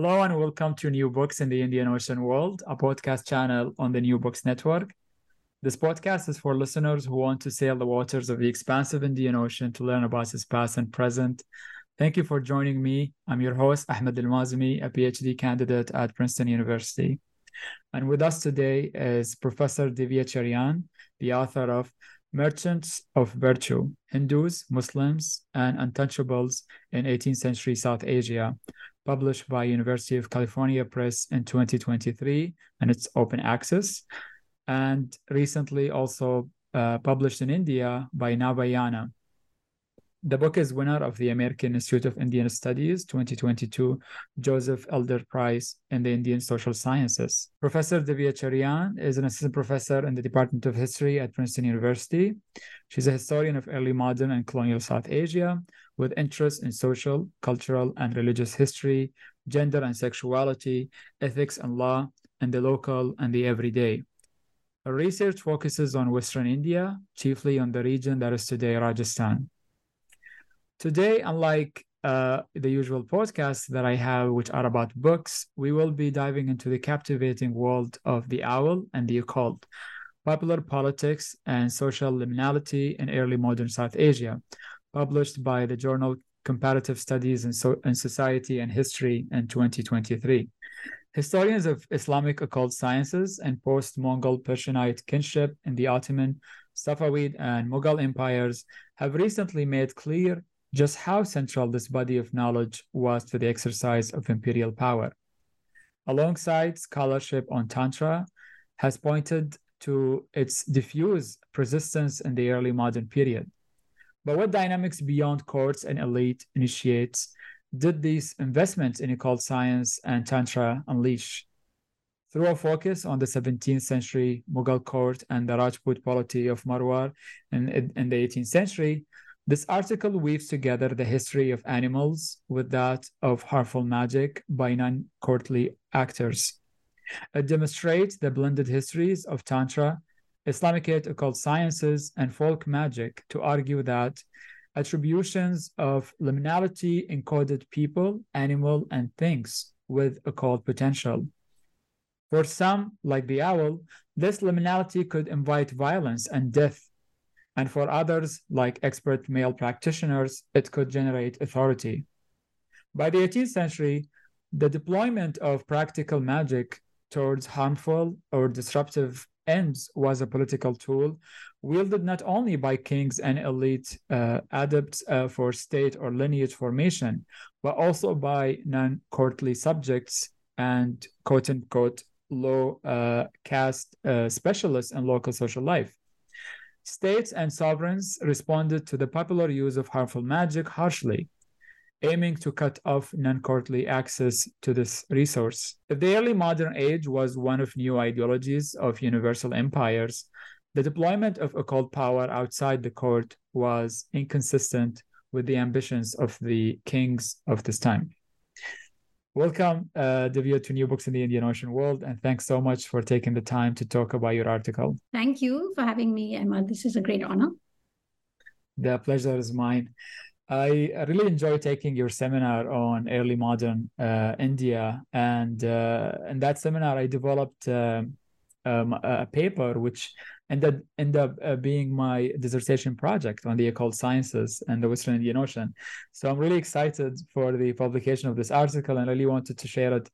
Hello and welcome to New Books in the Indian Ocean World, a podcast channel on the New Books Network. This podcast is for listeners who want to sail the waters of the expansive Indian Ocean to learn about its past and present. Thank you for joining me. I'm your host, Ahmed Al-Mazmi, a PhD candidate at Princeton University. And with us today is Professor Divya Cherian, the author of Merchants of Virtue, Hindus, Muslims, and Untouchables in 18th Century South Asia, published by University of California Press in 2023, and it's open access. And recently also uh, published in India by Navayana. The book is winner of the American Institute of Indian Studies 2022 Joseph Elder Prize in the Indian Social Sciences. Professor Divya Cherian is an assistant professor in the Department of History at Princeton University. She's a historian of early modern and colonial South Asia with interests in social, cultural, and religious history, gender and sexuality, ethics and law, and the local and the everyday. Her research focuses on Western India, chiefly on the region that is today Rajasthan. Today, unlike uh, the usual podcasts that I have, which are about books, we will be diving into the captivating world of the owl and the occult, popular politics, and social liminality in early modern South Asia, published by the journal Comparative Studies in, so- in Society and History in 2023. Historians of Islamic occult sciences and post Mongol Persianate kingship in the Ottoman, Safavid, and Mughal empires have recently made clear just how central this body of knowledge was to the exercise of imperial power. Alongside scholarship on Tantra, has pointed to its diffuse persistence in the early modern period. But what dynamics beyond courts and elite initiates did these investments in occult science and Tantra unleash? Through a focus on the 17th century Mughal court and the Rajput polity of Marwar in, in the 18th century, this article weaves together the history of animals with that of harmful magic by non courtly actors. It demonstrates the blended histories of Tantra, Islamicate occult sciences, and folk magic to argue that attributions of liminality encoded people, animal, and things with occult potential. For some, like the owl, this liminality could invite violence and death and for others, like expert male practitioners, it could generate authority. By the 18th century, the deployment of practical magic towards harmful or disruptive ends was a political tool wielded not only by kings and elite uh, adepts uh, for state or lineage formation, but also by non courtly subjects and quote unquote low uh, caste uh, specialists in local social life. States and sovereigns responded to the popular use of harmful magic harshly, aiming to cut off non courtly access to this resource. The early modern age was one of new ideologies of universal empires, the deployment of occult power outside the court was inconsistent with the ambitions of the kings of this time. Welcome, uh, Divya, to New Books in the Indian Ocean World, and thanks so much for taking the time to talk about your article. Thank you for having me, Emma. This is a great honor. The pleasure is mine. I really enjoy taking your seminar on early modern uh, India, and uh, in that seminar, I developed uh, um, a paper which ended ended up uh, being my dissertation project on the occult sciences and the Western Indian Ocean. So I'm really excited for the publication of this article, and really wanted to share it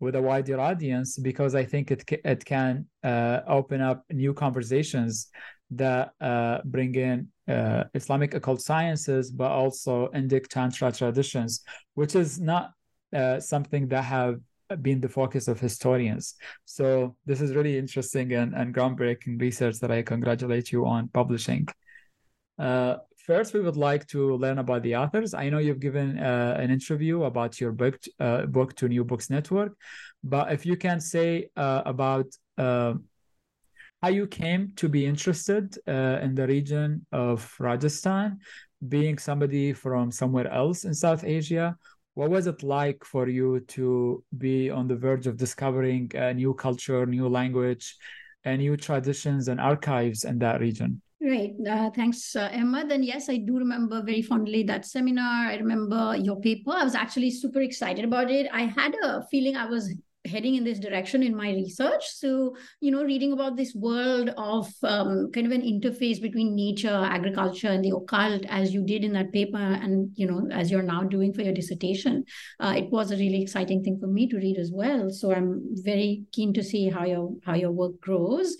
with a wider audience because I think it it can uh, open up new conversations that uh, bring in uh, Islamic occult sciences, but also Indic Tantra traditions, which is not uh, something that have been the focus of historians. So this is really interesting and, and groundbreaking research that I congratulate you on publishing. Uh, first, we would like to learn about the authors. I know you've given uh, an interview about your book, uh, book to New Books Network, but if you can say uh, about uh, how you came to be interested uh, in the region of Rajasthan, being somebody from somewhere else in South Asia. What was it like for you to be on the verge of discovering a new culture, new language, and new traditions and archives in that region? Right. Uh, thanks, uh, Emma. Then, yes, I do remember very fondly that seminar. I remember your paper. I was actually super excited about it. I had a feeling I was heading in this direction in my research. So, you know, reading about this world of um, kind of an interface between nature, agriculture, and the occult, as you did in that paper, and you know, as you're now doing for your dissertation, uh, it was a really exciting thing for me to read as well. So, I'm very keen to see how your how your work grows.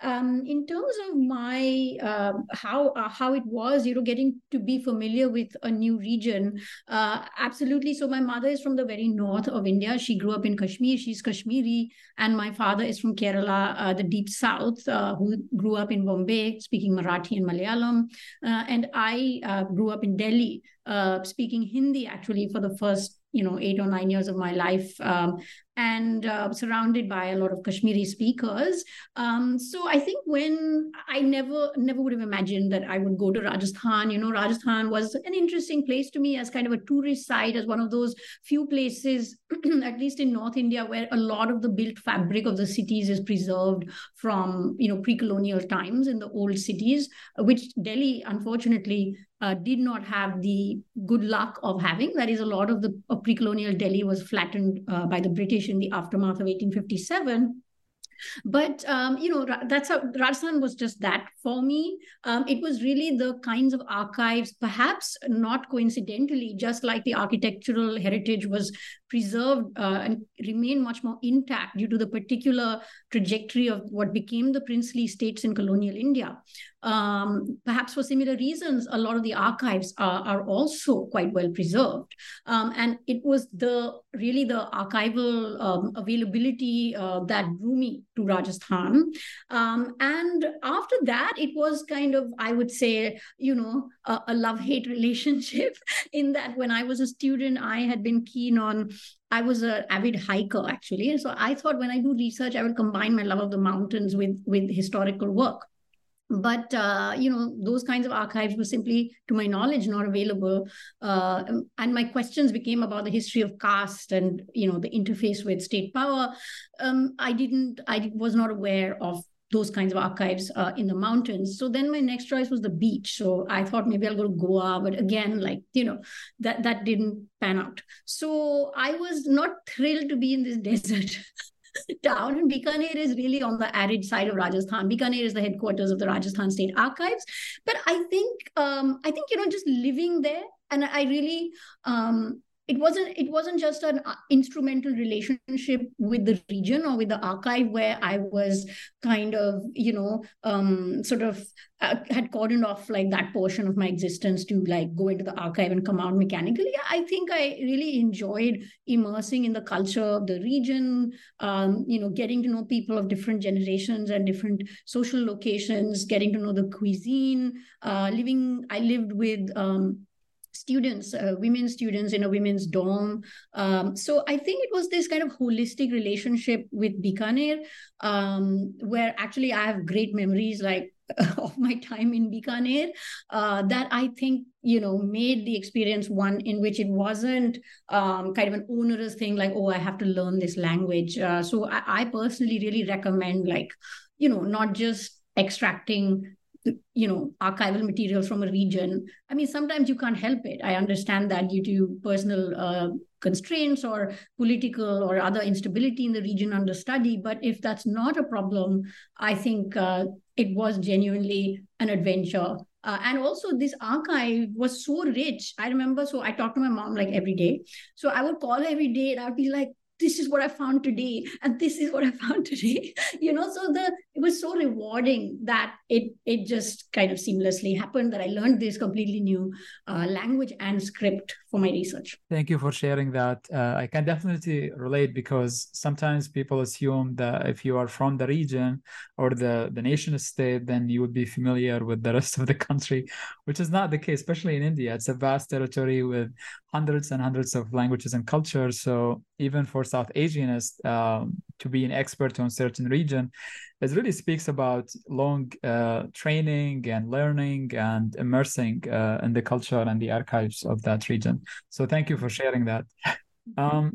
Um, in terms of my uh, how uh, how it was, you know, getting to be familiar with a new region, uh, absolutely. So my mother is from the very north of India. She grew up in Kashmir. She's Kashmiri, and my father is from Kerala, uh, the deep south, uh, who grew up in Bombay, speaking Marathi and Malayalam. Uh, and I grew up in Delhi, speaking Hindi actually for the first you know eight or nine years of my life um, and uh, surrounded by a lot of kashmiri speakers um, so i think when i never never would have imagined that i would go to rajasthan you know rajasthan was an interesting place to me as kind of a tourist site as one of those few places at least in north india where a lot of the built fabric of the cities is preserved from you know pre-colonial times in the old cities which delhi unfortunately uh, did not have the good luck of having. That is, a lot of the pre-colonial Delhi was flattened uh, by the British in the aftermath of 1857 but um, you know that's how rajasthan was just that for me. Um, it was really the kinds of archives perhaps not coincidentally just like the architectural heritage was preserved uh, and remain much more intact due to the particular trajectory of what became the princely states in colonial india um, perhaps for similar reasons, a lot of the archives are, are also quite well preserved. Um, and it was the really the archival um, availability uh, that drew me to Rajasthan. Um, and after that, it was kind of, I would say, you know, a, a love hate relationship in that when I was a student, I had been keen on I was an avid hiker actually. So I thought when I do research, I will combine my love of the mountains with with historical work. But uh, you know those kinds of archives were simply to my knowledge not available. Uh, and my questions became about the history of caste and you know the interface with state power. Um, i didn't i was not aware of those kinds of archives uh, in the mountains. So then my next choice was the beach. So I thought maybe I'll go to Goa, but again, like you know, that that didn't pan out. So I was not thrilled to be in this desert. town. And Bikaner is really on the arid side of Rajasthan. Bikaner is the headquarters of the Rajasthan State Archives. But I think, um, I think you know, just living there, and I really um, it wasn't it wasn't just an uh, instrumental relationship with the region or with the archive where i was kind of you know um, sort of uh, had cordoned off like that portion of my existence to like go into the archive and come out mechanically. I think i really enjoyed immersing in the culture of the region um, you know getting to know people of different generations and different social locations getting to know the cuisine uh, living i lived with um, students, uh, women students in a women's dorm. Um, so I think it was this kind of holistic relationship with Bikaner, um, where actually I have great memories. Like of my time in Bikaner uh, that I think you know made the experience one in which it wasn't um, kind of an onerous thing like oh I have to learn this language. Uh, so I, I personally really recommend like you know not just extracting you know archival material from a region. I mean sometimes you can't help it. I understand that due to personal uh, constraints or political or other instability in the region under study but if that's not a problem i think uh, it was genuinely an adventure. Uh, and also this archive was so rich. I remember so i talked to my mom like every day. So i would call her every day and i'd be like this is what i found today and this is what i found today you know? So the it was so rewarding that it it just kind of seamlessly happened that i learned this completely new uh, language and script for my research. Thank you for sharing that. Uh, i can definitely relate because sometimes people assume that if you are from the region or the the nation state then you would be familiar with the rest of the country which is not the case especially in india. It's a vast territory with hundreds and hundreds of languages and cultures. So even for South Asianists um, to be an expert on certain region, it really speaks about long uh, training and learning and immersing uh, in the culture and the archives of that region. So thank you for sharing that. Um,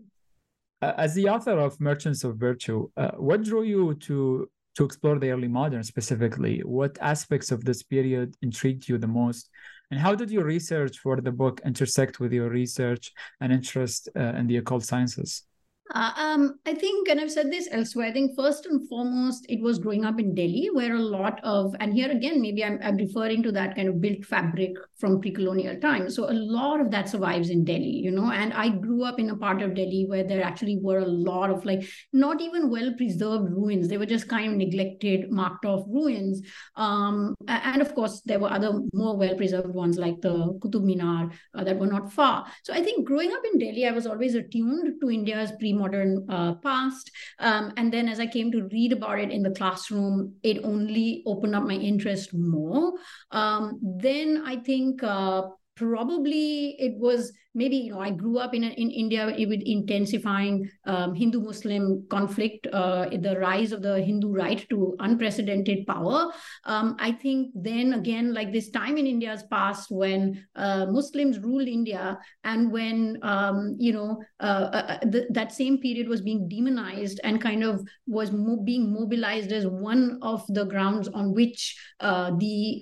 as the author of Merchants of Virtue, uh, what drew you to to explore the early modern specifically? What aspects of this period intrigued you the most? And how did your research for the book intersect with your research and interest uh, in the occult sciences? Uh, um, I think, and I've said this elsewhere, I think first and foremost, it was growing up in Delhi, where a lot of, and here again, maybe I'm, I'm referring to that kind of built fabric from pre colonial times. So a lot of that survives in Delhi, you know, and I grew up in a part of Delhi where there actually were a lot of like not even well preserved ruins. They were just kind of neglected, marked off ruins. Um, and of course, there were other more well preserved ones like the Qutub Minar uh, that were not far. So I think growing up in Delhi, I was always attuned to India's pre modern uh, past. Um, and then as I came to read about it in the classroom, it only opened up my interest more. Um, then I think uh, probably it was maybe you know I grew up in in India with intensifying um, Hindu Muslim conflict, uh, the rise of the Hindu right to unprecedented power. Um, I think then again, like this time in India's past when uh, Muslims ruled India, and when um, you know uh, uh, uh that same period was being demonized and kind of was mo- being mobilized as one of the grounds on which uh, the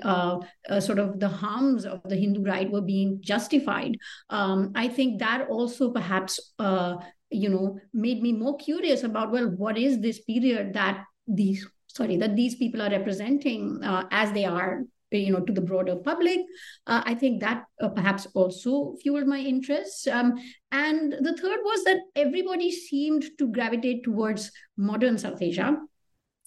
sort of the harms of the Hindu right were being justified. Um, um, I think that also perhaps uh, you know made me more curious about well, what is this period that these sorry that these people are representing uh, as they are you know to the broader public? Uh, i think that uh, perhaps also fueled my interest. Um, and the third was that everybody seemed to gravitate towards modern south asia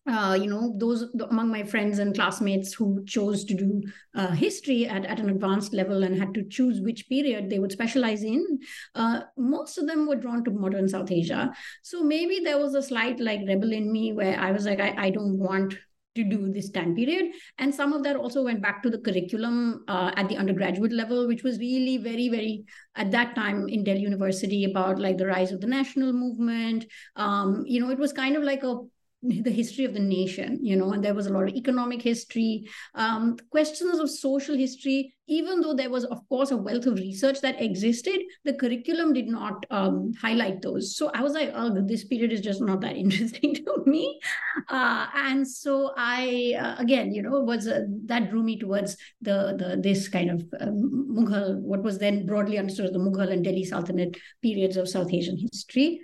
uh, you know, those among my friends and classmates who chose to do uh, history at, at an advanced level and had to choose which period they would specialize in, uh, most of them were drawn to modern South Asia. So maybe there was a slight like rebel in me where I was like, I, I don't want to do this time period. And some of that also went back to the curriculum uh, at the undergraduate level, which was really very, very, at that time in Delhi University about like the rise of the national movement. Um, you know, it was kind of like a the history of the nation, you know, and there was a lot of economic history, um, questions of social history, even though there was, of course, a wealth of research that existed, the curriculum did not um, highlight those. So I was like, oh, this period is just not that interesting to me. Uh, and so I, uh, again, you know, was uh, that drew me towards the, the this kind of um, Mughal, what was then broadly understood as the Mughal and Delhi Sultanate periods of South Asian history.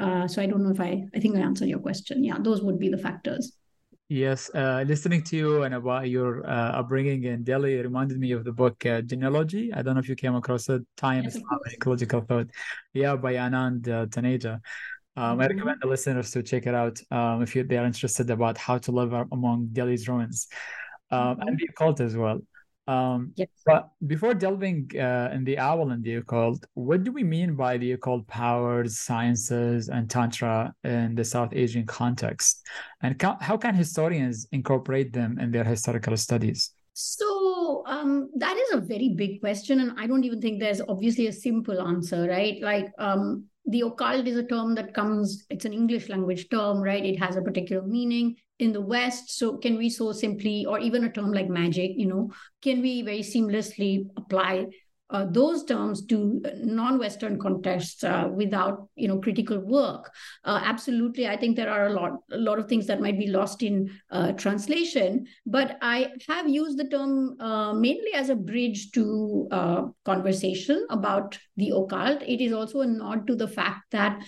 Uh, so I don't know if I, I think I answered your question. Yeah, those would be the factors. Yes, uh, listening to you and about your uh, upbringing in Delhi reminded me of the book uh, Jinnealogy. I don't know if you came across it, Time, yes, Islam, Ecological Thought. Yeah, by Anand uh, Taneja. Um, mm-hmm. I recommend the listeners to check it out um, if you, they are interested about how to live among Delhi's ruins um, mm-hmm. and the occult as well. Um, yes. But before delving uh, in the owl and the occult, what do we mean by the occult powers, sciences, and tantra in the South Asian context? And ca- how can historians incorporate them in their historical studies? So um, that is a very big question, and I don't even think there's obviously a simple answer, right? Like um, the occult is a term that comes, it's an English language term, right? It has a particular meaning in the West. So can we so simply, or even a term like magic, you know, can we very seamlessly apply uh, those terms to non-Western contexts uh, without you know critical work. Uh, absolutely, I think there are a lot a lot of things that might be lost in uh, translation. But I have used the term uh, mainly as a bridge to uh, conversation about the occult. It is also a nod to the fact that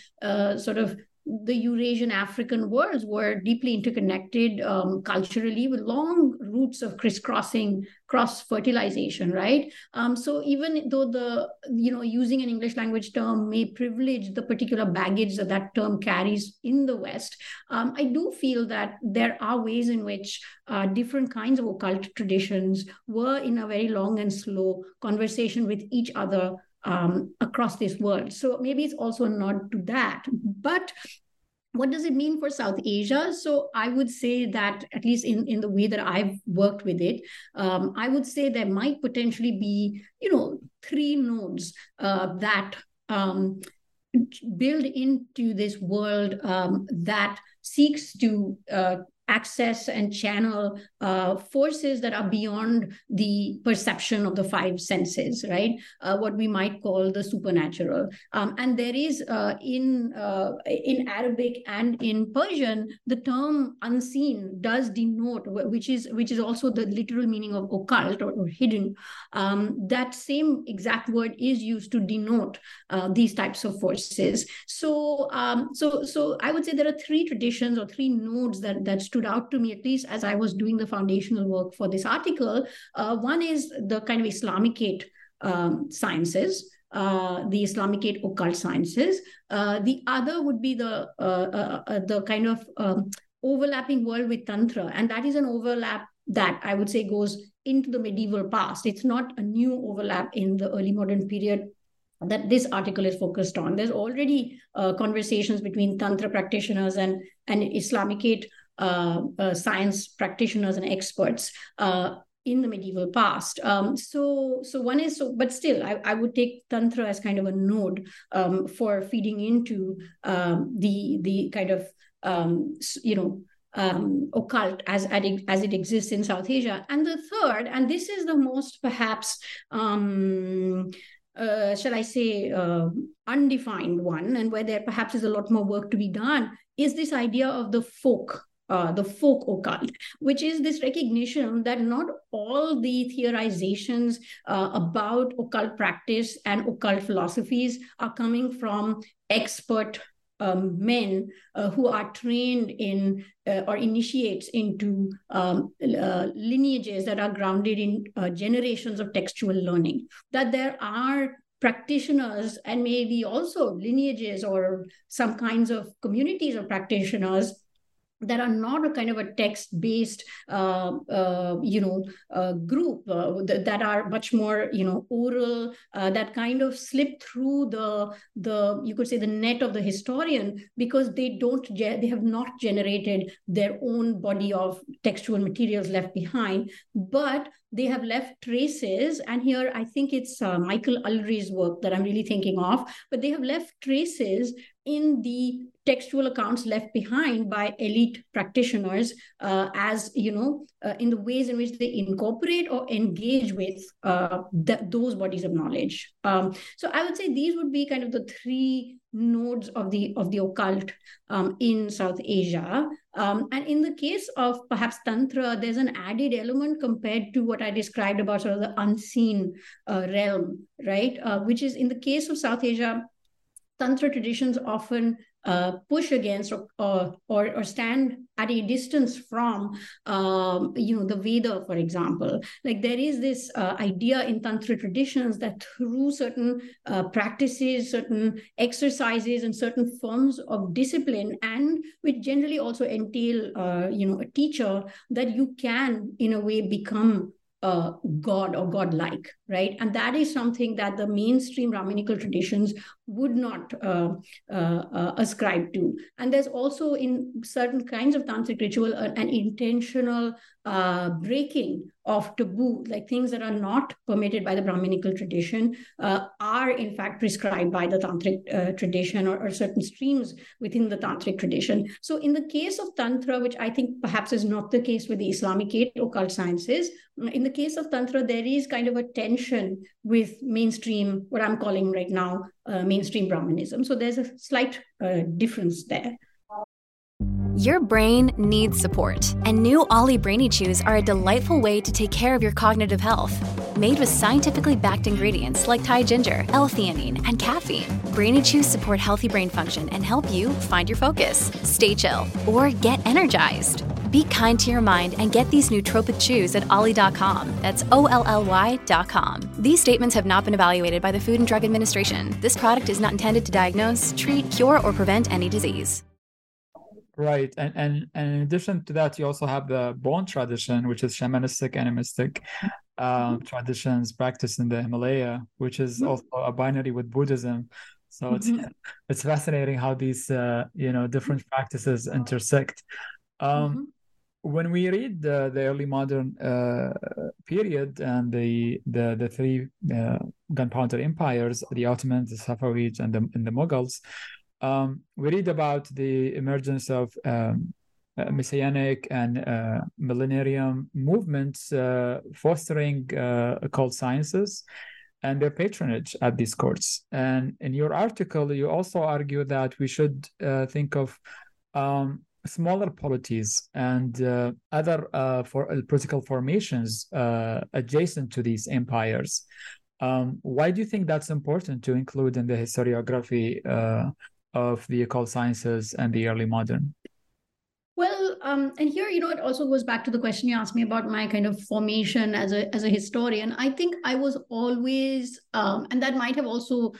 sort of the Eurasian African worlds were deeply interconnected um, culturally with long roots of crisscrossing, cross fertilization, right? Um, so even though the, you know, using an English language term may privilege the particular baggage that that term carries in the West, um, I do feel that there are ways in which uh, different kinds of occult traditions were in a very long and slow conversation with each other um, across this world. So maybe it's also a nod to that. But what does it mean for South Asia? So I would say that, at least in, in the way that I've worked with it, um, I would say there might potentially be, you know, three nodes uh, that um, build into this world um, that seeks to uh, access and channel uh, forces that are beyond the perception of the five senses, right? Uh, what we might call the supernatural. Um, and there is uh, in uh, in Arabic and in Persian, the term unseen does denote, which is which is also the literal meaning of occult or, or hidden. Um, that same exact word is used to denote uh, these types of forces. So um, so so I would say there are three traditions or three nodes that that stood out to me at least as I was doing the foundational work for this article. Uh, one is the kind of Islamicate um, sciences. Uh, the Islamicate occult sciences. Uh, the other would be the uh, uh, uh, the kind of um, overlapping world with tantra, and that is an overlap that I would say goes into the medieval past. It's not a new overlap in the early modern period that this article is focused on. There's already uh, conversations between Tantra practitioners and, and Islamicate science practitioners and experts uh, in the medieval past. Um, so, so one is so, but still, I, I would take tantra as kind of a node um, for feeding into um, the the kind of um, you know um, occult as as it exists in South Asia. And the third, and this is the most perhaps. Um, uh, shall I say, uh, undefined one, and where there perhaps is a lot more work to be done, is this idea of the folk uh, the folk occult, which is this recognition that not all the theorizations uh, about occult practice and occult philosophies are coming from expert um, men uh, who are trained in uh, or initiates into um, uh, lineages that are grounded in uh, generations of textual learning. That there are practitioners and maybe also lineages or some kinds of communities of practitioners that are not a kind of a text-based, uh, uh, you know, uh, group uh, th- that are much more, you know, oral, uh, that kind of slip through the the you could say the net of the historian because they don't ge- they have not generated their own body of textual materials left behind, but they have left traces. And here i think it's uh, michael ulry's work that i'm really thinking of but they have left traces in the textual accounts left behind by elite practitioners uh, as you know uh, in the ways in which they incorporate or engage with uh, th- those bodies of knowledge. Um, so i would say these would be kind of the three nodes of the of the occult um, in south asia. Um, and in the case of perhaps tantra there's an added element compared to what i described about sort of the unseen uh, realm right? Uh, which is in the case of south asia tantra traditions often uh, push against or, or, or stand at a distance from um, you know the veda for example like there is this uh, idea in tantra traditions that through certain uh, practices certain exercises and certain forms of discipline and which generally also entail uh, you know a teacher that you can in a way become uh, God or God-like, right? And that is something that the mainstream Brahminical traditions would not uh, uh, uh, ascribe to. And there's also in certain kinds of tantric ritual an intentional uh, breaking of taboo, like things that are not permitted by the Brahminical tradition, uh, are in fact prescribed by the Tantric uh, tradition or, or, certain streams within the Tantric tradition. So, in the case of Tantra, which I think perhaps is not the case with the Islamicate occult sciences, in the case of Tantra, there is kind of a tension with mainstream, what I'm calling right now, uh, mainstream Brahmanism. So, there's a slight uh, difference there. Your brain needs support, and new Olly Brainy Chews are a delightful way to take care of your cognitive health. Made with scientifically backed ingredients like Thai ginger, L-theanine, and caffeine, Brainy Chews support healthy brain function and help you find your focus, stay chill, or get energized. Be kind to your mind and get these nootropic chews at olly.com. That's O L L Y.com. These statements have not been evaluated by the Food and Drug Administration. This product is not intended to diagnose, treat, cure, or prevent any disease. Right, and, and and in addition to that, you also have the Bon tradition, which is shamanistic animistic um, mm-hmm. traditions practiced in the Himalaya, which is mm-hmm. also a binary with Buddhism. So mm-hmm. it's it's fascinating how these uh, you know different practices intersect. Um, mm-hmm. When we read the, the early modern uh, period and the the the three uh, gunpowder empires, the Ottomans, the Safavids, and the and the Mughals um, we read about the emergence of um, uh, messianic and uh, millenarian movements uh, fostering uh, occult sciences and their patronage at these courts. And in your article, you also argue that we should uh, think of um, smaller polities and uh, other for political formations adjacent to these empires. Um, why do you think that's important to include in the historiography of the occult sciences and the early modern? Well, um, and here, you know, it also goes back to the question you asked me about my kind of formation as a as a historian. I think I was always, um, and that might have also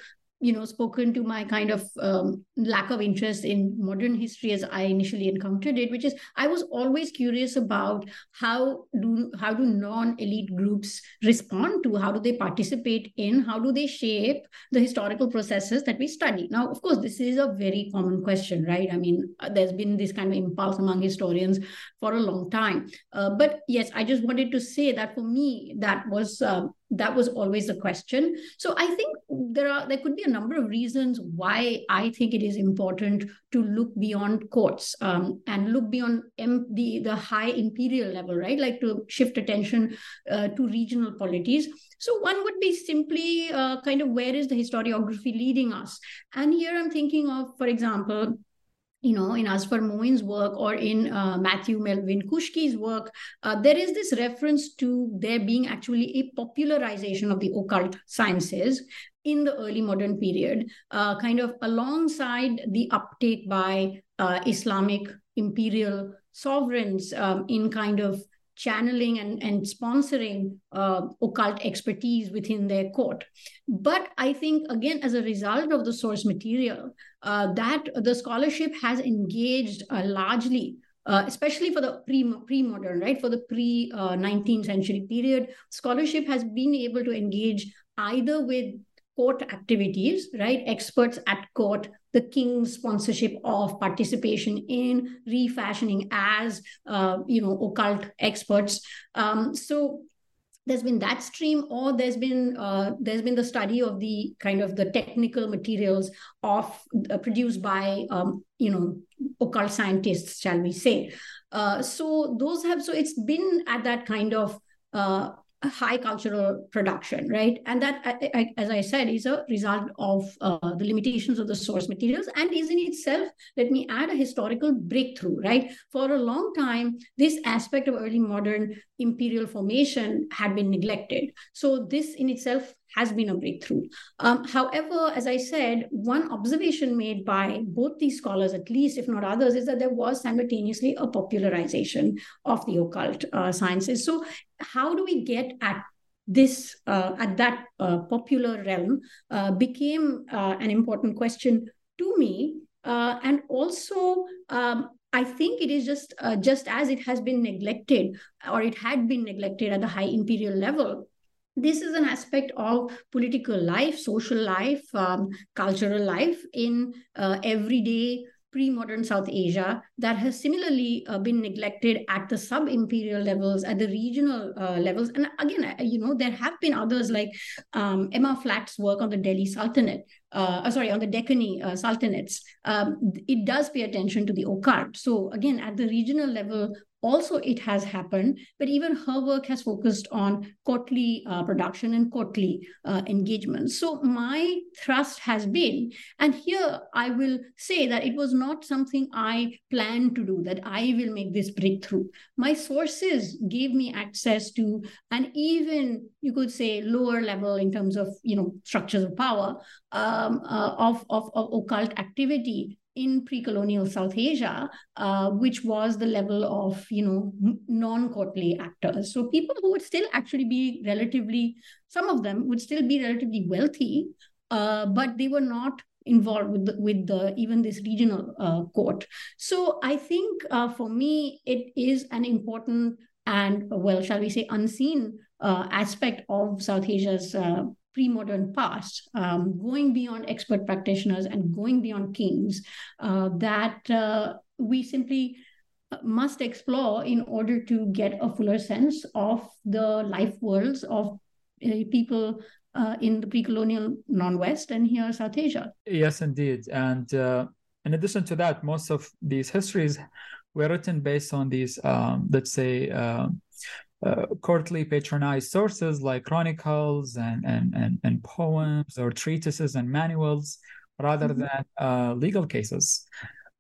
you know spoken to my kind of um, lack of interest in modern history as i initially encountered it which is i was always curious about how do how do non-elite groups respond to how do they participate in how do they shape the historical processes that we study? Now of course this is a very common question right? I mean there's been this kind of impulse among historians for a long time. Uh, but yes i just wanted to say that for me that was uh, that was always the question. So i think there are there could be a number of reasons why i think it is important to look beyond courts um, and look beyond M- the the high imperial level right? Like to shift attention uh, to regional polities. So one would be simply uh, kind of where is the historiography leading us? And here i'm thinking of for example you know, in Azfar Moin's work or in uh, Matthew Melvin-Koushki's work, uh, there is this reference to there being actually a popularization of the occult sciences in the early modern period, uh, kind of alongside the uptake by uh, Islamic imperial sovereigns um, in kind of channeling and, and sponsoring uh, occult expertise within their court. But I think, again, as a result of the source material, uh, that the scholarship has engaged uh, largely. Uh, especially for the pre pre-modern, right? For the pre 19th century period, scholarship has been able to engage either with court activities, right? Experts at court, the king's sponsorship of participation in refashioning as, uh, you know, occult experts. Um, so there's been that stream or there's been uh, there's been the study of the kind of the technical materials of uh, produced by um, you know occult scientists shall we say uh, so those have so it's been at that kind of uh, high cultural production, right? And that, as I said, is a result of uh, the limitations of the source materials and is in itself, let me add, a historical breakthrough, right? For a long time, this aspect of early modern imperial formation had been neglected. So this in itself has been a breakthrough. Um, however, as I said, one observation made by both these scholars, at least if not others, is that there was simultaneously a popularization of the occult uh, sciences. So, how do we get at this uh, at that uh, popular realm uh, became uh, an important question to me, uh, and also. Um, I think it is just just as it has been neglected, or it had been neglected at the high imperial level this is an aspect of political life, social life, um, cultural life in uh, everyday pre-modern South Asia that has similarly uh, been neglected at the sub-imperial levels, at the regional uh, levels. And again, you know, there have been others like um, Emma Flatt's work on the Delhi Sultanate, uh, sorry, on the Deccani uh, Sultanates. Um, it does pay attention to the occult. So again, at the regional level, also it has happened but even her work has focused on courtly uh, production and courtly uh, engagement so my thrust has been and here i will say that it was not something i planned to do that i will make this breakthrough my sources gave me access to an even you could say lower level in terms of you know structures of power um, uh, of, of, of occult activity in pre-colonial South Asia, uh, which was the level of you know non-courtly actors. So people who would still actually be relatively, some of them would still be relatively wealthy, uh, but they were not involved with the, with the even this regional uh, court. So I think uh, for me it is an important and well, shall we say, unseen uh, aspect of South Asia's uh, pre-modern past, um, going beyond expert practitioners and going beyond kings, uh, that uh, we simply uh, must explore in order to get a fuller sense of the life worlds of uh, people uh, in the pre-colonial non-West and here South Asia. Yes, indeed. And uh, in addition to that, most of these histories were written based on these, um, let's say, uh, courtly patronized sources like chronicles and, and, and, and poems or treatises and manuals rather mm-hmm. than uh, legal cases.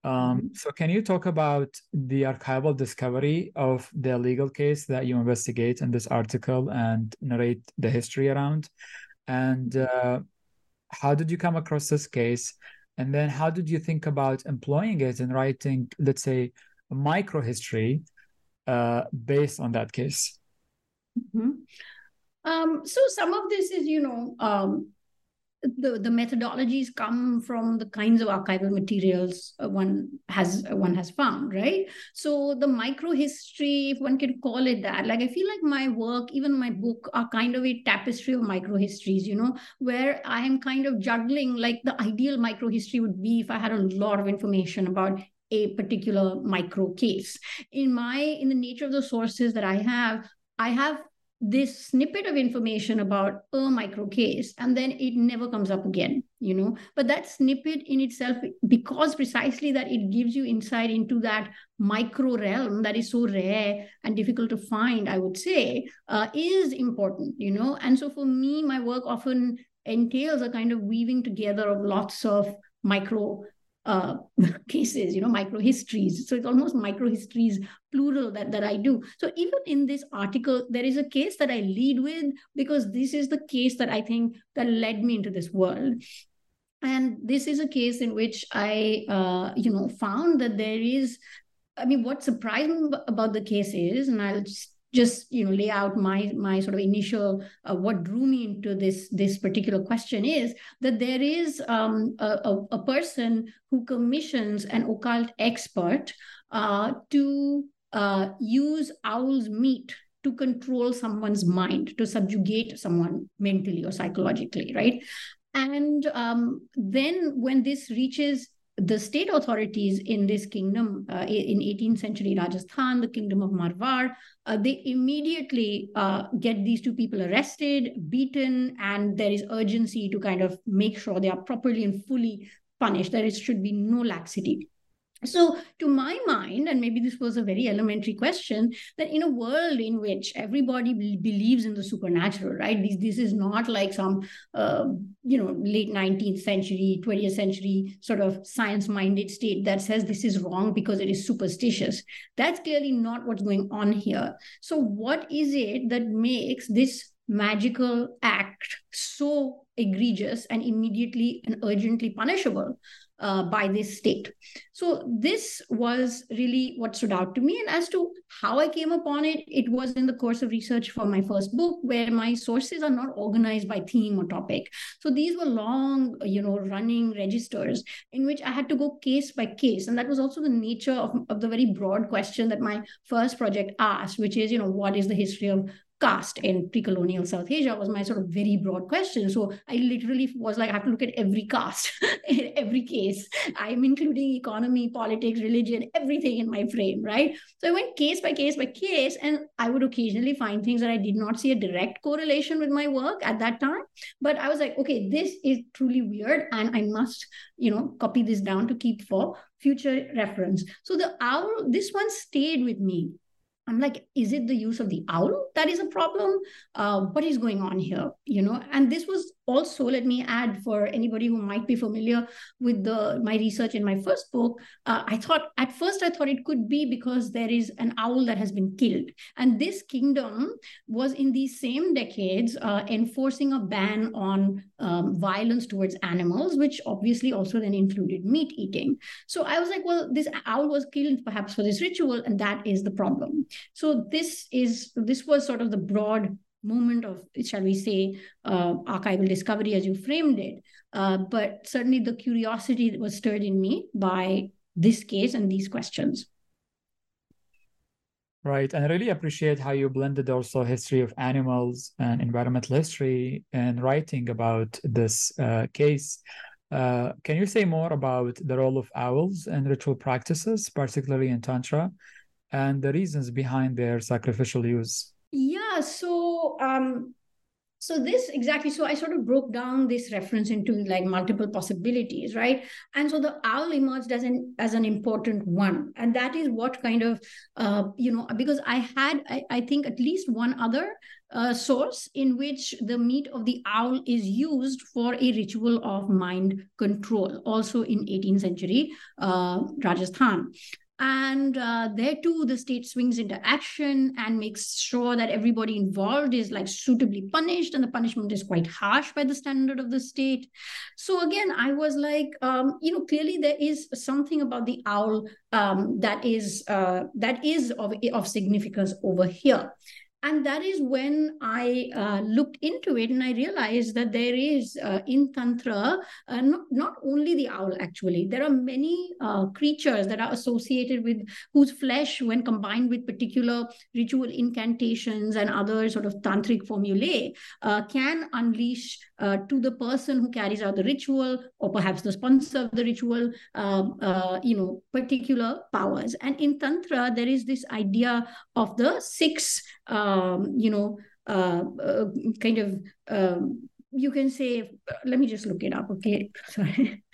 Um, mm-hmm. so, can you talk about the archival discovery of the legal case that you investigate in this article and narrate the history around? And uh, how did you come across this case? And then, how did you think about employing it in writing, let's say, a micro history uh, based on that case? Mm-hmm. Um, so some of this is, you know, um, the the methodologies come from the kinds of archival materials uh, one has one has found right so the micro history if one can call it that like i feel like my work even my book are kind of a tapestry of micro histories you know where i am kind of juggling like the ideal micro history would be if i had a lot of information about a particular micro case. In my in the nature of the sources that I have, I have this snippet of information about a micro case and then it never comes up again you know but that snippet in itself because precisely that it gives you insight into that micro realm that is so rare and difficult to find i would say uh, is important you know and so for me my work often entails a kind of weaving together of lots of micro uh, cases, you know, micro histories. So it's almost micro histories plural that, that I do. So even in this article, there is a case that I lead with because this is the case that I think that led me into this world. And this is a case in which I, uh, you know, found that there is I mean, what surprised me about the case is, and I'll just you know lay out my my sort of initial uh, what drew me into this this particular question is that there is um, a, a, person who commissions an occult expert uh, to uh, use owl's meat to control someone's mind to subjugate someone mentally or psychologically right? And um, then when this reaches the state authorities in this kingdom uh, in 18th century Rajasthan, the kingdom of Marwar, uh, they immediately uh, get these two people arrested, beaten, and there is urgency to kind of make sure they are properly and fully punished. There should be no laxity. So, to my mind, and maybe this was a very elementary question, that in a world in which everybody believes in the supernatural, right? This, this is not like some, uh, you know, late 19th century, 20th century sort of science minded state that says this is wrong because it is superstitious. That's clearly not what's going on here. So, what is it that makes this magical act so egregious and immediately and urgently punishable? uh, by this state. So this was really what stood out to me. And as to how I came upon it, it was in the course of research for my first book, where my sources are not organized by theme or topic. So these were long, you know, running registers in which I had to go case by case. And that was also the nature of, of the very broad question that my first project asked, which is, you know, what is the history of caste in pre-colonial South Asia was my sort of very broad question. So I literally was like, I have to look at every caste in every case. I'm including economy, politics, religion, everything in my frame, right? So I went case by case by case, and I would occasionally find things that I did not see a direct correlation with my work at that time. But I was like, okay, this is truly weird, and I must, you know, copy this down to keep for future reference. So the owl, this one stayed with me I'm like, is it the use of the owl that is a problem? Uh, what is going on here? You know, and this was also let me add for anybody who might be familiar with the my research in my first book uh, i thought at first i thought it could be because there is an owl that has been killed and this kingdom was in these same decades uh, enforcing a ban on um, violence towards animals which obviously also then included meat eating so i was like well this owl was killed perhaps for this ritual and that is the problem so this is this was sort of the broad moment of, shall we say, uh, archival discovery as you framed it. Uh, but certainly the curiosity that was stirred in me by this case and these questions. Right. And I really appreciate how you blended also history of animals and environmental history and writing about this uh, case. Uh, can you say more about the role of owls and ritual practices, particularly in Tantra, and the reasons behind their sacrificial use? Yeah. So, um, so this exactly. So I sort of broke down this reference into like multiple possibilities, right? And so the owl emerged as an as an important one, and that is what kind of, uh, you know, because I had I, I think at least one other uh, source in which the meat of the owl is used for a ritual of mind control, also in 18th century uh, Rajasthan. And uh, there too, the state swings into action and makes sure that everybody involved is like suitably punished, and the punishment is quite harsh by the standard of the state. So again, I was like, um, you know, clearly there is something about the owl um, that is uh, that is of of significance over here and that is when I uh, looked into it and I realized that there is uh, in Tantra, uh, not, not only the owl, actually, there are many uh, creatures that are associated with whose flesh, when combined with particular ritual incantations and other sort of tantric formulae, uh, can unleash uh, to the person who carries out the ritual or perhaps the sponsor of the ritual, um, you know, particular powers. And in Tantra, there is this idea of the six um, you know, uh, uh, kind of um, you can say let me just look it up okay? Sorry.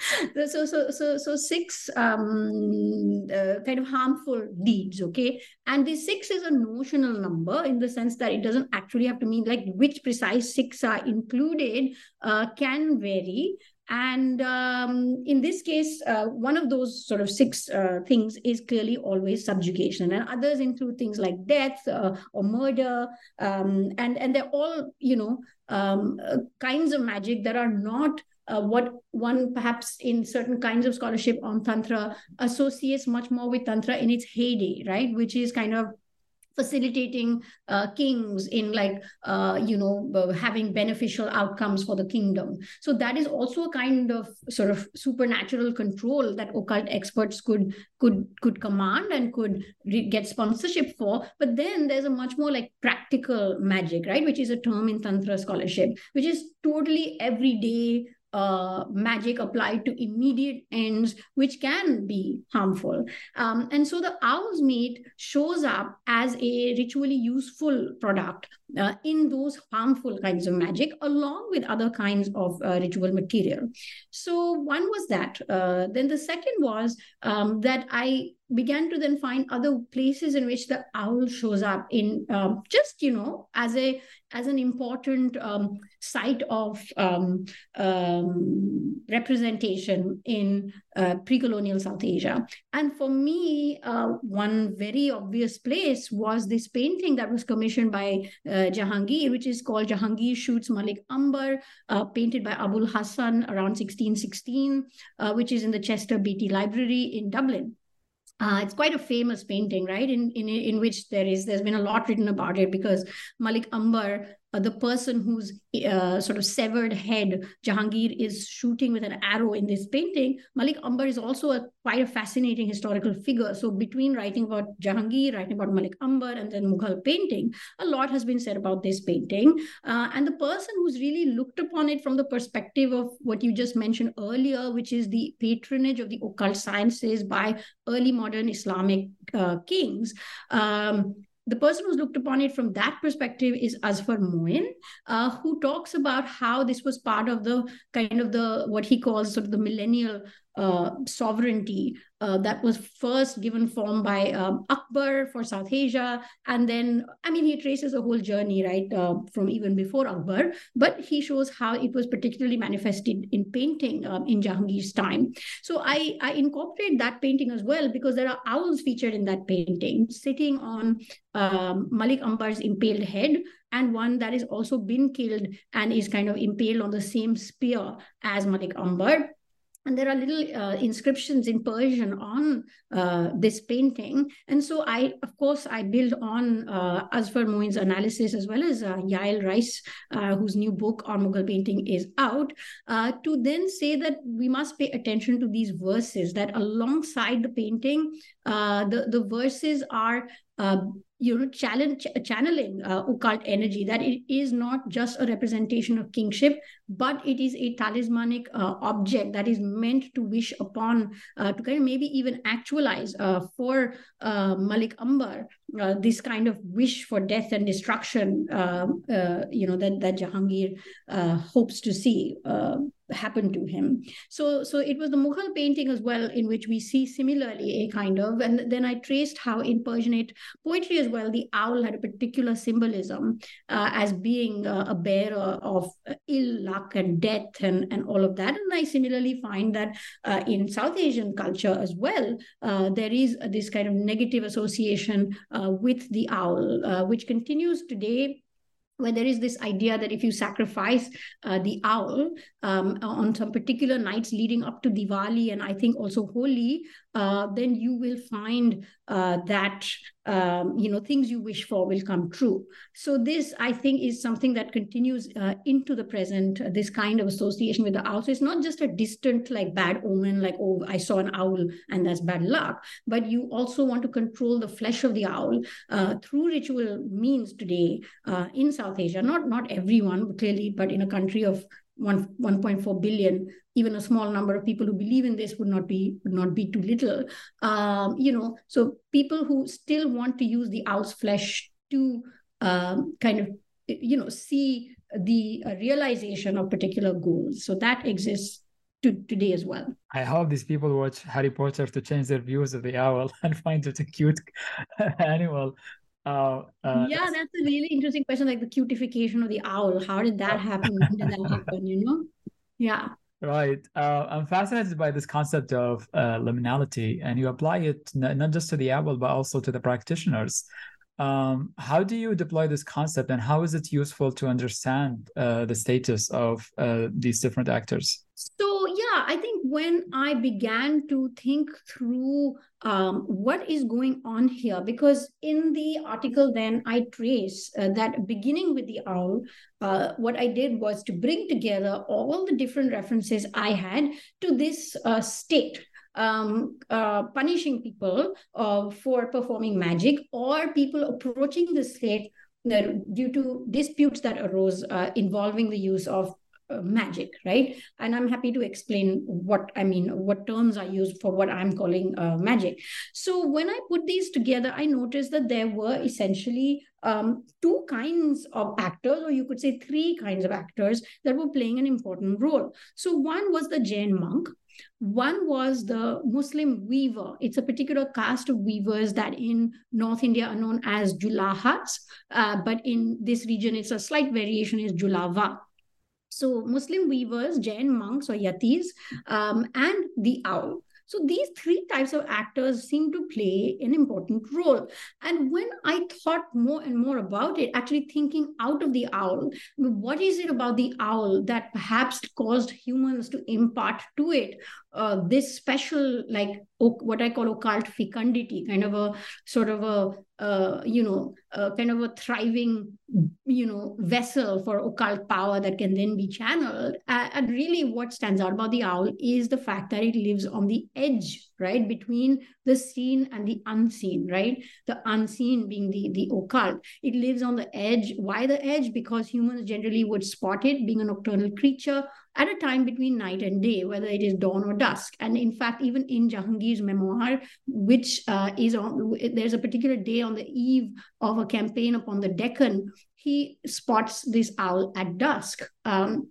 So so so so six um uh, kind of harmful deeds okay? And the six is a notional number in the sense that it doesn't actually have to mean like which precise six are included uh, can vary and um, in this case, uh, one of those sort of six uh, things is clearly always subjugation, and others include things like death uh, or murder, um, and and they're all you know um, uh, kinds of magic that are not uh, what one perhaps in certain kinds of scholarship on tantra associates much more with tantra in its heyday, right? Which is kind of facilitating uh, kings in like uh, you know having beneficial outcomes for the kingdom. So that is also a kind of sort of supernatural control that occult experts could could could command and could re- get sponsorship for. But then there's a much more like practical magic right? Which is a term in tantra scholarship which is totally everyday uh, magic applied to immediate ends, which can be harmful. Um, and so the owl's meat shows up as a ritually useful product uh, in those harmful kinds of magic, along with other kinds of uh, ritual material. So one was that. Uh, then the second was um, that I began to then find other places in which the owl shows up in um, just you know as a as an important um, site of um, um, representation in uh, pre-colonial South Asia. And for me, uh, one very obvious place was this painting that was commissioned by uh, Jahangir, which is called Jahangir Shoots Malik Ambar, uh, painted by Abul Hassan around 1616, uh, which is in the Chester Beatty Library in Dublin. Uh, it's quite a famous painting, right? In, in in which there is there's been a lot written about it because Malik Ambar uh, the person whose uh, sort of severed head Jahangir is shooting with an arrow in this painting, Malik Ambar is also a quite a fascinating historical figure. So between writing about Jahangir, writing about Malik Ambar, and then Mughal painting, a lot has been said about this painting. Uh, and the person who's really looked upon it from the perspective of what you just mentioned earlier, which is the patronage of the occult sciences by early modern Islamic uh, kings. Um, the person who's looked upon it from that perspective is Azfar Moin, uh, who talks about how this was part of the kind of the what he calls sort of the millennial uh, sovereignty uh, that was first given form by um, Akbar for South Asia. And then, I mean, he traces a whole journey, right, uh, from even before Akbar, but he shows how it was particularly manifested in painting um, in Jahangir's time. So I, I incorporate that painting as well because there are owls featured in that painting sitting on um, Malik Ambar's impaled head and one that is also been killed and is kind of impaled on the same spear as Malik Ambar and there are little uh, inscriptions in Persian on uh, this painting. And so I, of course, I build on uh, Azfar Moin's analysis as well as uh, Yael Rice, uh, whose new book on Mughal painting is out, uh, to then say that we must pay attention to these verses, that alongside the painting, uh, the, the verses are you know challenge channeling uh, occult energy that it is not just a representation of kingship but it is a talismanic uh, object that is meant to wish upon uh, to kind of maybe even actualize uh, for uh, malik ambar uh, this kind of wish for death and destruction um, you know that that jahangir hopes to see happen to him. So, so it was the Mughal painting as well, in which we see similarly a kind of, and then I traced how in Persianate poetry as well, the owl had a particular symbolism uh, as being uh, a bearer of ill luck and death and, and all of that. And I similarly find that uh, in South Asian culture as well, uh, there is this kind of negative association uh, with the owl, uh, which continues today where there is this idea that if you sacrifice uh, the owl um, on some particular nights leading up to Diwali and I think also Holi, uh, then you will find uh, that um, you know things you wish for will come true. So this, I think, is something that continues uh, into the present. Uh, this kind of association with the owl. So it's not just a distant, like bad omen, like oh, I saw an owl and that's bad luck. But you also want to control the flesh of the owl uh, through ritual means today in South Asia. Not not everyone clearly, but in a country of one 1.4 billion even a small number of people who believe in this would not be would not be too little um, you know so people who still want to use the owl's flesh to um, kind of you know see the uh, realization of particular goals so that exists to today as well. I hope these people watch Harry Potter to change their views of the owl and find it a cute animal. Uh, uh, yeah, that's a really interesting question. Like the cutification of the owl. How did that happen? When did that happen? You know? Yeah. Right. Uh, I'm fascinated by this concept of uh, liminality, and you apply it n- not just to the owl, but also to the practitioners. Um, how do you deploy this concept, and how is it useful to understand uh, the status of uh, these different actors? So, yeah, I think when I began to think through um, what is going on here, because in the article, then I trace uh, that beginning with the owl, uh, what I did was to bring together all the different references I had to this uh, state um, uh, punishing people uh, for performing magic or people approaching the state due to disputes that arose uh, involving the use of uh, magic right and i'm happy to explain what i mean what terms are used for what i'm calling uh, magic so when i put these together i noticed that there were essentially um, two kinds of actors or you could say three kinds of actors that were playing an important role so one was the jain monk one was the Muslim weaver. It's a particular caste of weavers that in North India are known as Julahats, uh, but in this region, it's a slight variation is Julava. So Muslim weavers, Jain monks or yatis, um, and the owl. So these three types of actors seem to play an important role. And when I thought more and more about it, actually thinking out of the owl, what is it about the owl that perhaps caused humans to impart to it uh, this special like what I call occult fecundity, kind of a sort of a uh, you know, uh, kind of a thriving, you know, vessel for occult power that can then be channeled. And really, what stands out about the owl is the fact that it lives on the edge, right, between the seen and the unseen, right? The unseen being the the occult. It lives on the edge. Why the edge? Because humans generally would spot it, being a nocturnal creature, at a time between night and day, whether it is dawn or dusk. And in fact, even in Jahangir's memoir, which uh, is on, there's a particular day on the eve of a campaign upon the Deccan, he spots this owl at dusk. Um,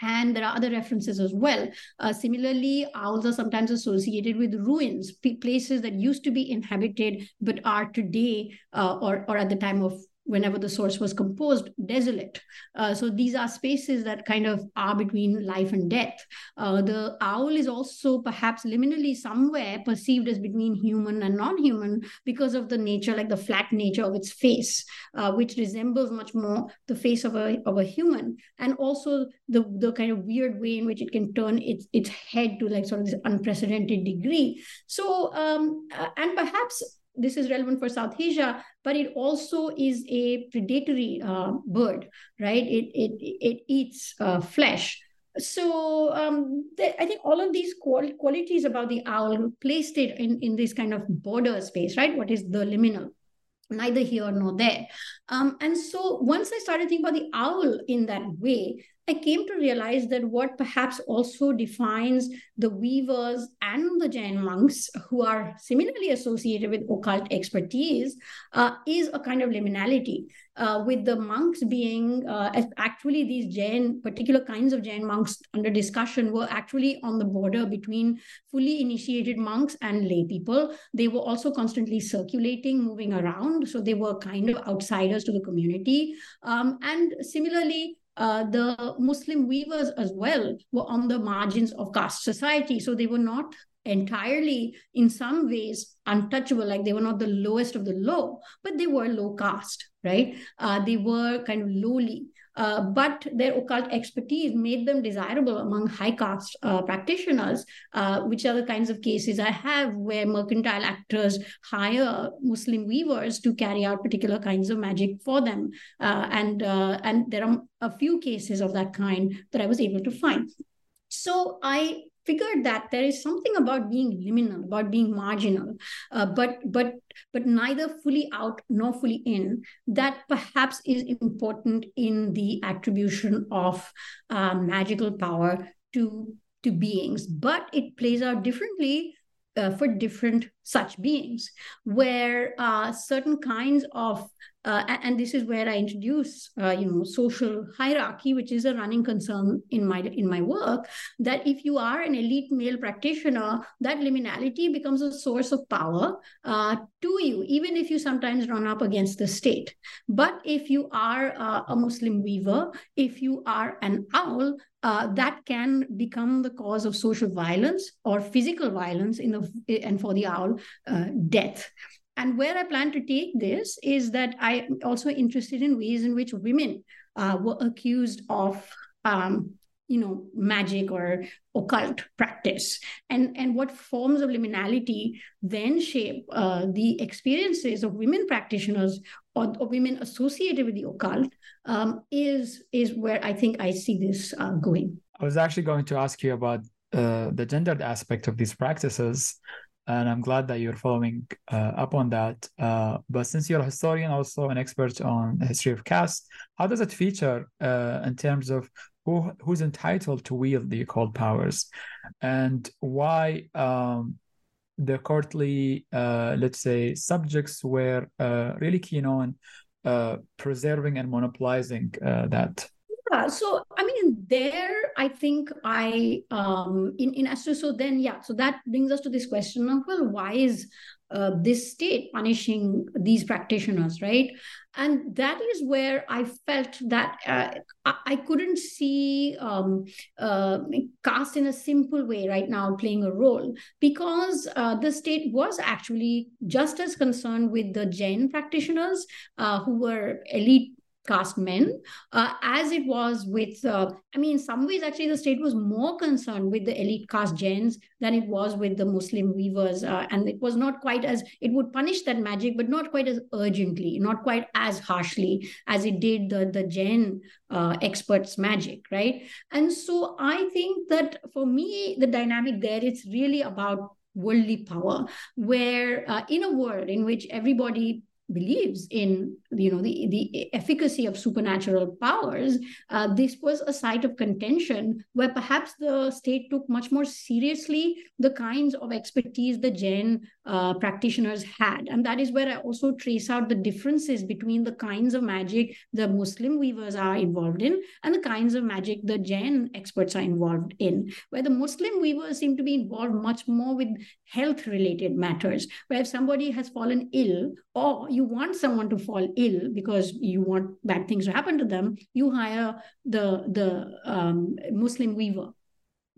and there are other references as well. Uh, similarly, owls are sometimes associated with ruins, places that used to be inhabited but are today, uh, or or at the time of whenever the source was composed, desolate. Uh, so these are spaces that kind of are between life and death. Uh, the owl is also perhaps liminally somewhere perceived as between human and non-human because of the nature, like the flat nature of its face, uh, which resembles much more the face of a, of a human, and also the, the kind of weird way in which it can turn its, its head to like sort of this unprecedented degree. So, um, uh, and perhaps this is relevant for South Asia, but it also is a predatory uh, bird, right? It it it eats uh, flesh. So um, th- I think all of these qual- qualities about the owl placed it in in this kind of border space, right? What is the liminal? Neither here nor there. Um, and so once I started thinking about the owl in that way, I came to realize that what perhaps also defines the weavers and the Jain monks who are similarly associated with occult expertise uh, is a kind of liminality, uh, with the monks being uh, actually these Jain, particular kinds of Jain monks under discussion were actually on the border between fully initiated monks and lay people. They were also constantly circulating, moving around. So they were kind of outsiders to the community. Um, and similarly, uh, the Muslim weavers as well were on the margins of caste society. So they were not entirely, in some ways, untouchable, like they were not the lowest of the low, but they were low caste, right? Uh, they were kind of lowly. Uh, but their occult expertise made them desirable among high caste uh, practitioners, uh, which are the kinds of cases I have where mercantile actors hire Muslim weavers to carry out particular kinds of magic for them. Uh, and, uh, and there are a few cases of that kind that I was able to find. So I figured that there is something about being liminal, about being marginal, uh, but but but neither fully out nor fully in. That perhaps is important in the attribution of uh, magical power to to beings, but it plays out differently uh, for different such beings, where uh, certain kinds of uh, and this is where I introduce, uh, you know, social hierarchy, which is a running concern in my in my work. That if you are an elite male practitioner, that liminality becomes a source of power uh, to you, even if you sometimes run up against the state. But if you are uh, a Muslim weaver, if you are an owl, uh, that can become the cause of social violence or physical violence in the and for the owl, uh, death. And where I plan to take this is that I'm also interested in ways in which women uh, were accused of, um, you know, magic or occult practice, and and what forms of liminality then shape uh, the experiences of women practitioners or, or, women associated with the occult um, is is where I think I see this uh, going. I was actually going to ask you about uh, the gendered aspect of these practices and I'm glad that you're following uh, up on that. Uh, but since you're a historian, also an expert on history of caste, how does it feature uh, in terms of who who's entitled to wield the occult powers, and why um, the courtly, uh, let's say, subjects were uh, really keen on uh, preserving and monopolizing that? Yeah, so There I think I um in in Astro. So then, yeah, so that brings us to this question of well, why is uh, this state punishing these practitioners, right? And that is where I felt that uh, I, I, couldn't see um, uh, caste in a simple way right now playing a role because uh, the state was actually just as concerned with the Jain practitioners uh, who were elite caste men, uh, as it was with, uh, I mean, in some ways, actually, the state was more concerned with the elite caste jains than it was with the Muslim weavers. Uh, and it was not quite as, it would punish that magic, but not quite as urgently, not quite as harshly as it did the, the Jain uh, experts' magic, right? And so I think that for me, the dynamic there, it's really about worldly power where uh, in a world in which everybody believes in you know the, the efficacy of supernatural powers uh, this was a site of contention where perhaps the state took much more seriously the kinds of expertise the jain uh, practitioners had. And that is where i also trace out the differences between the kinds of magic the muslim weavers are involved in and the kinds of magic the jain experts are involved in where the muslim weavers seem to be involved much more with health related matters. Where if somebody has fallen ill or you want someone to fall ill because you want bad things to happen to them, you hire the the um, Muslim weaver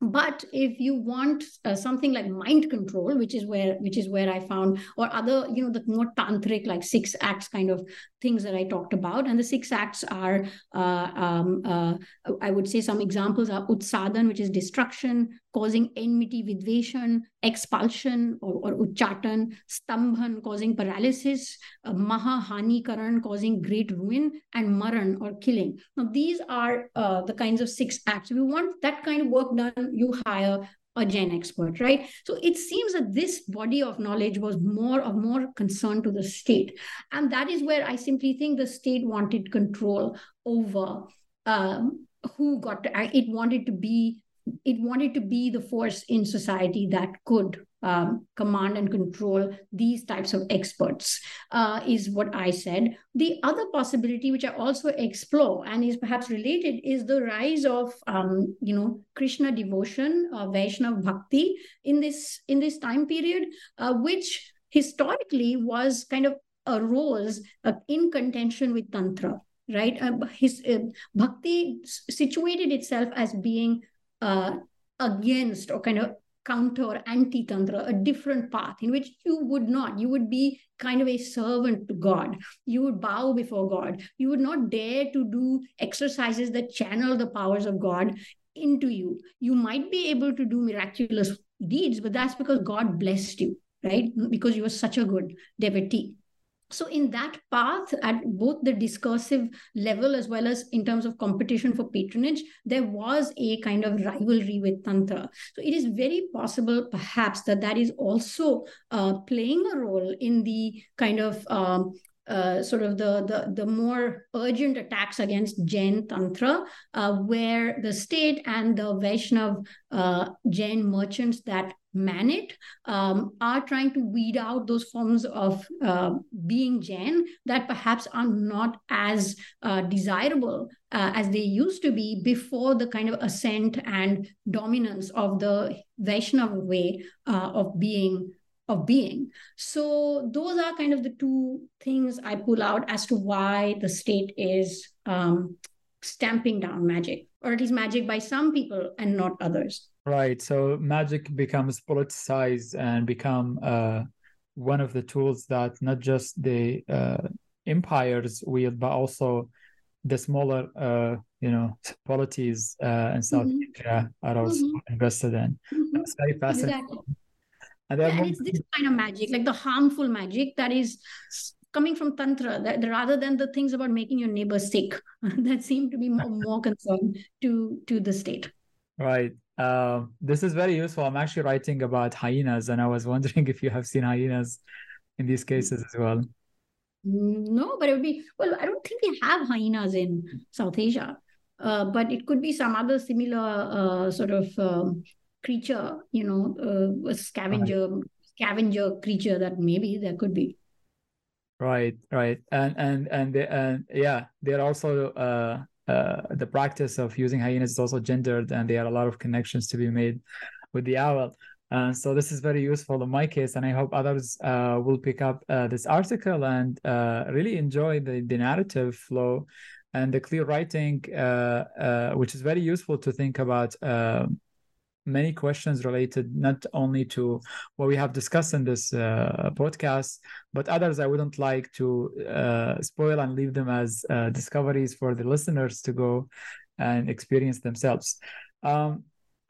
but if you want uh, something like mind control which is where which is where i found or other you know the more tantric like six acts kind of things that i talked about. And the six acts are uh, um, uh, i would say some examples are utsadan which is destruction causing enmity vidveshan expulsion or, or uchatan stambhan causing paralysis uh, maha hani karan causing great ruin and maran or killing now these are uh, the kinds of six acts we want that kind of work done you hire a Jain expert, right? So it seems that this body of knowledge was more of more concern to the state. And that is where I simply think the state wanted control over um, who got to, it wanted to be it wanted to be the force in society that could um, command and control these types of experts, uh, is what I said. The other possibility, which I also explore and is perhaps related, is the rise of um, you know Krishna devotion, uh, Vaishnav bhakti in this in this time period, uh, which historically was kind of arose uh, in contention with tantra right uh, his uh, bhakti situated itself as being uh, against or kind of counter or anti tantra, a different path in which you would not, you would be kind of a servant to God. You would bow before God. You would not dare to do exercises that channel the powers of God into you. You might be able to do miraculous deeds, but that's because God blessed you, right? Because you were such a good devotee so in that path at both the discursive level as well as in terms of competition for patronage there was a kind of rivalry with tantra. So it is very possible perhaps that that is also uh, playing a role in the kind of um, uh, sort of the, the, the more urgent attacks against Jain Tantra, uh, where the state and the Vaishnav uh, Jain merchants that man it um, are trying to weed out those forms of uh, being Jain that perhaps are not as uh, desirable as they used to be before the kind of ascent and dominance of the Vaishnava way of being of being. So those are kind of the two things I pull out as to why the state is um, stamping down magic, or at least magic by some people and not others. Right. So magic becomes politicized and become uh, one of the tools that not just the uh, empires wield, but also the smaller, uh, you know, polities uh, in South mm-hmm. Asia are also mm-hmm. invested in. That's very fascinating. Exactly. And, yeah, and it's this kind of magic, like the harmful magic that is coming from tantra that rather than the things about making your neighbor sick that seem to be more, more concerned to to the state. Right. Uh, this is very useful. I'm actually writing about hyenas and i was wondering if you have seen hyenas in these cases as well. No but it would be well i don't think we have hyenas in south asia. Uh, but it could be some other similar uh, sort of um, creature, you know, uh, a scavenger right. scavenger creature that maybe there could be. Right, right, and and and they, and yeah, they're also uh, uh, the practice of using hyenas is also gendered, and there are a lot of connections to be made with the owl. Uh, so this is very useful in my case, and I hope others uh, will pick up uh, this article and uh, really enjoy the, the narrative flow and the clear writing, uh, uh, which is very useful to think about many questions related not only to what we have discussed in this uh, podcast, but others I wouldn't like to uh, spoil and leave them as uh, discoveries for the listeners to go and experience themselves. Um,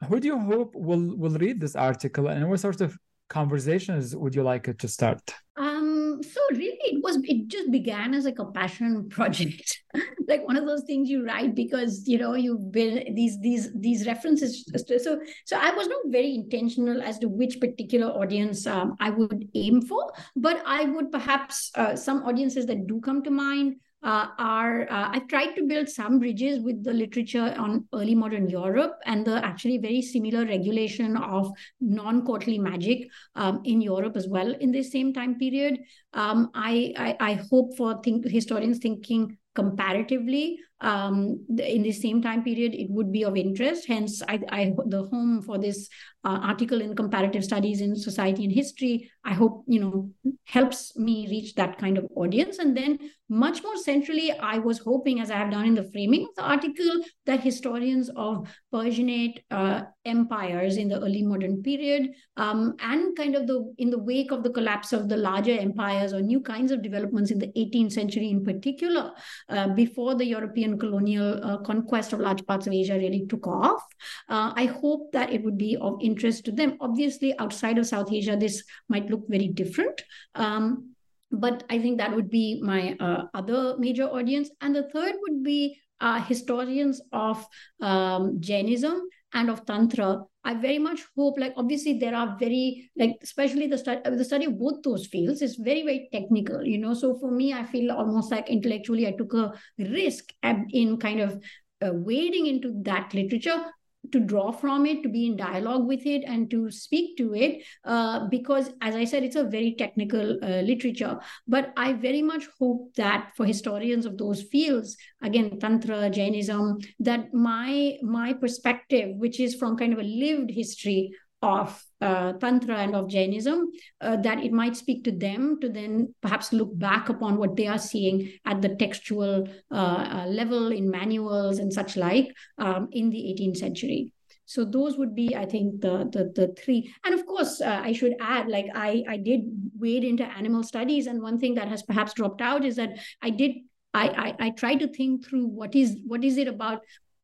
who do you hope will will read this article, and what sort of conversations would you like it to start? Um, so really, it was it just began as a passion project, like one of those things you write because you know you've been these these these references. So so I was not very intentional as to which particular audience um, I would aim for, but I would perhaps uh, some audiences that do come to mind uh, are uh, I've tried to build some bridges with the literature on early modern Europe and the actually very similar regulation of non-courtly magic um, in Europe as well in the same time period. Um, I, I, I hope for think, historians thinking comparatively um, in the same time period it would be of interest hence I, I the home for this uh, article in comparative studies in society and history i hope you know helps me reach that kind of audience and then much more centrally i was hoping as i have done in the framing of the article that historians of persianate uh, empires in the early modern period um, and kind of the in the wake of the collapse of the larger empires or new kinds of developments in the 18th century in particular uh, before the european colonial uh, conquest of large parts of asia really took off uh, i hope that it would be of interest to them. Obviously, outside of South Asia, this might look very different. Um, but I think that would be my uh, other major audience. And the third would be uh, historians of um, Jainism and of Tantra. I very much hope, like, obviously, there are very, like, especially the study, the study of both those fields is very, very technical, you know. So for me, I feel almost like intellectually, I took a risk in kind of uh, wading into that literature to draw from it, to be in dialogue with it, and to speak to it, uh, because as I said, it's a very technical uh, literature. But I very much hope that for historians of those fields, again, Tantra, Jainism, that my my perspective, which is from kind of a lived history of uh, Tantra and of Jainism, uh, that it might speak to them to then perhaps look back upon what they are seeing at the textual uh, uh level in manuals and such like um, in the 18th century. So those would be, I think, the the, the three. And of course, uh, I should add, like I I did wade into animal studies, and one thing that has perhaps dropped out is that I did I, I, I try to think through what is what is it about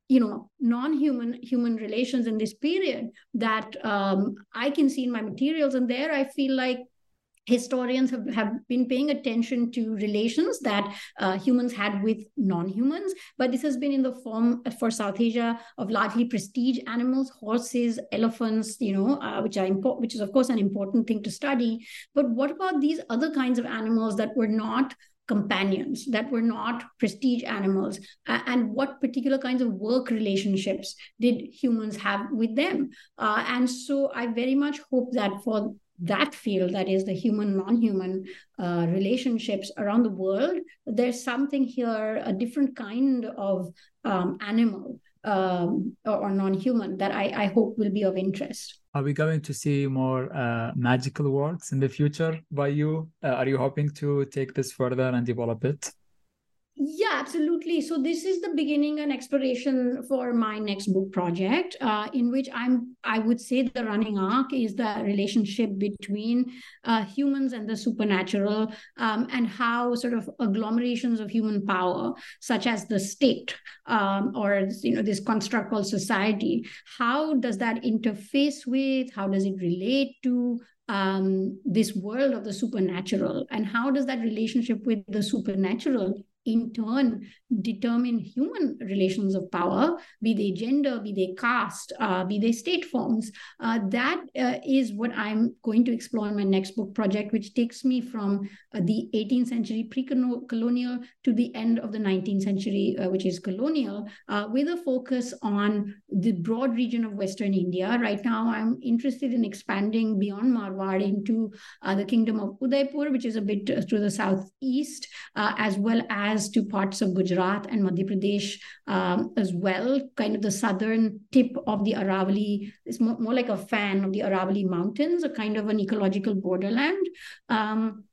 you know non-human human relations in this period that um, i can see in my materials. And there i feel like historians have, have been paying attention to relations that uh, humans had with non-humans. But this has been in the form uh, for south asia of largely prestige animals horses elephants you know uh, which are important which is of course an important thing to study. But what about these other kinds of animals that were not companions that were not prestige animals uh, and what particular kinds of work relationships did humans have with them? Uh, and so i very much hope that for that field that is the human non-human uh, relationships around the world there's something here a different kind of um, animal um, or, or, non-human that I, I hope will be of interest are we going to see more uh, magical works in the future by you? Uh, are you hoping to take this further and develop it? Yeah, absolutely. So this is the beginning and exploration for my next book project, uh, in which I'm, I would say, the running arc is the relationship between uh, humans and the supernatural, um, and how sort of agglomerations of human power, such as the state um, or you know this construct called society, how does that interface with? How does it relate to? um, this world of the supernatural and how does that relationship with the supernatural in turn determine human relations of power, be they gender, be they caste, uh, be they state forms. Uh, that uh, is what I'm going to explore in my next book project, which takes me from uh, the 18th century pre-colonial to the end of the 19th century, uh, which is colonial, uh, with a focus on the broad region of Western India. Right now, I'm interested in expanding beyond Marwar into the kingdom of Udaipur, which is a bit to the southeast, as well as to parts of Gujarat and Madhya Pradesh um, as well, kind of the southern tip of the Aravalli. It's more, more like a fan of the Aravalli Mountains, a kind of an ecological borderland. Um,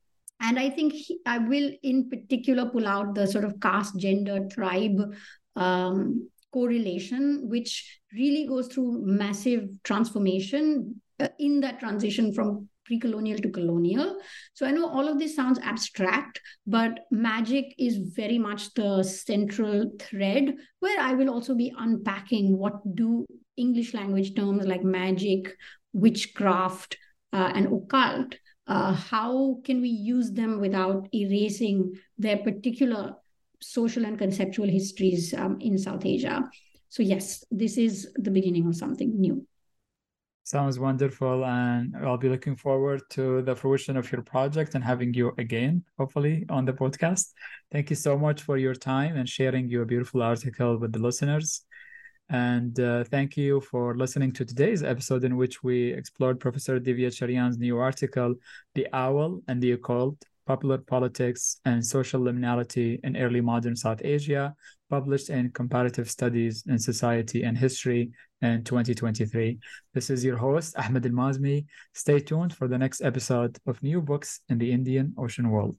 and I think he, I will, in particular, pull out the sort of caste, gender, tribe um, correlation, which really goes through massive transformation uh, in that transition from pre-colonial to colonial. So i know all of this sounds abstract but magic is very much the central thread where i will also be unpacking what do english language terms like magic witchcraft uh, and occult uh, how can we use them without erasing their particular social and conceptual histories um, in south asia. So yes this is the beginning of something new Sounds wonderful. And I'll be looking forward to the fruition of your project and having you again, hopefully, on the podcast. Thank you so much for your time and sharing your beautiful article with the listeners. And uh, thank you for listening to today's episode, in which we explored Professor Divya Cherian's new article, The Owl and the Occult Popular Politics and Social Liminality in Early Modern South Asia, published in Comparative Studies in Society and History in 2023. This is your host, Ahmed Al Mazmi. Stay tuned for the next episode of New Books in the Indian Ocean World.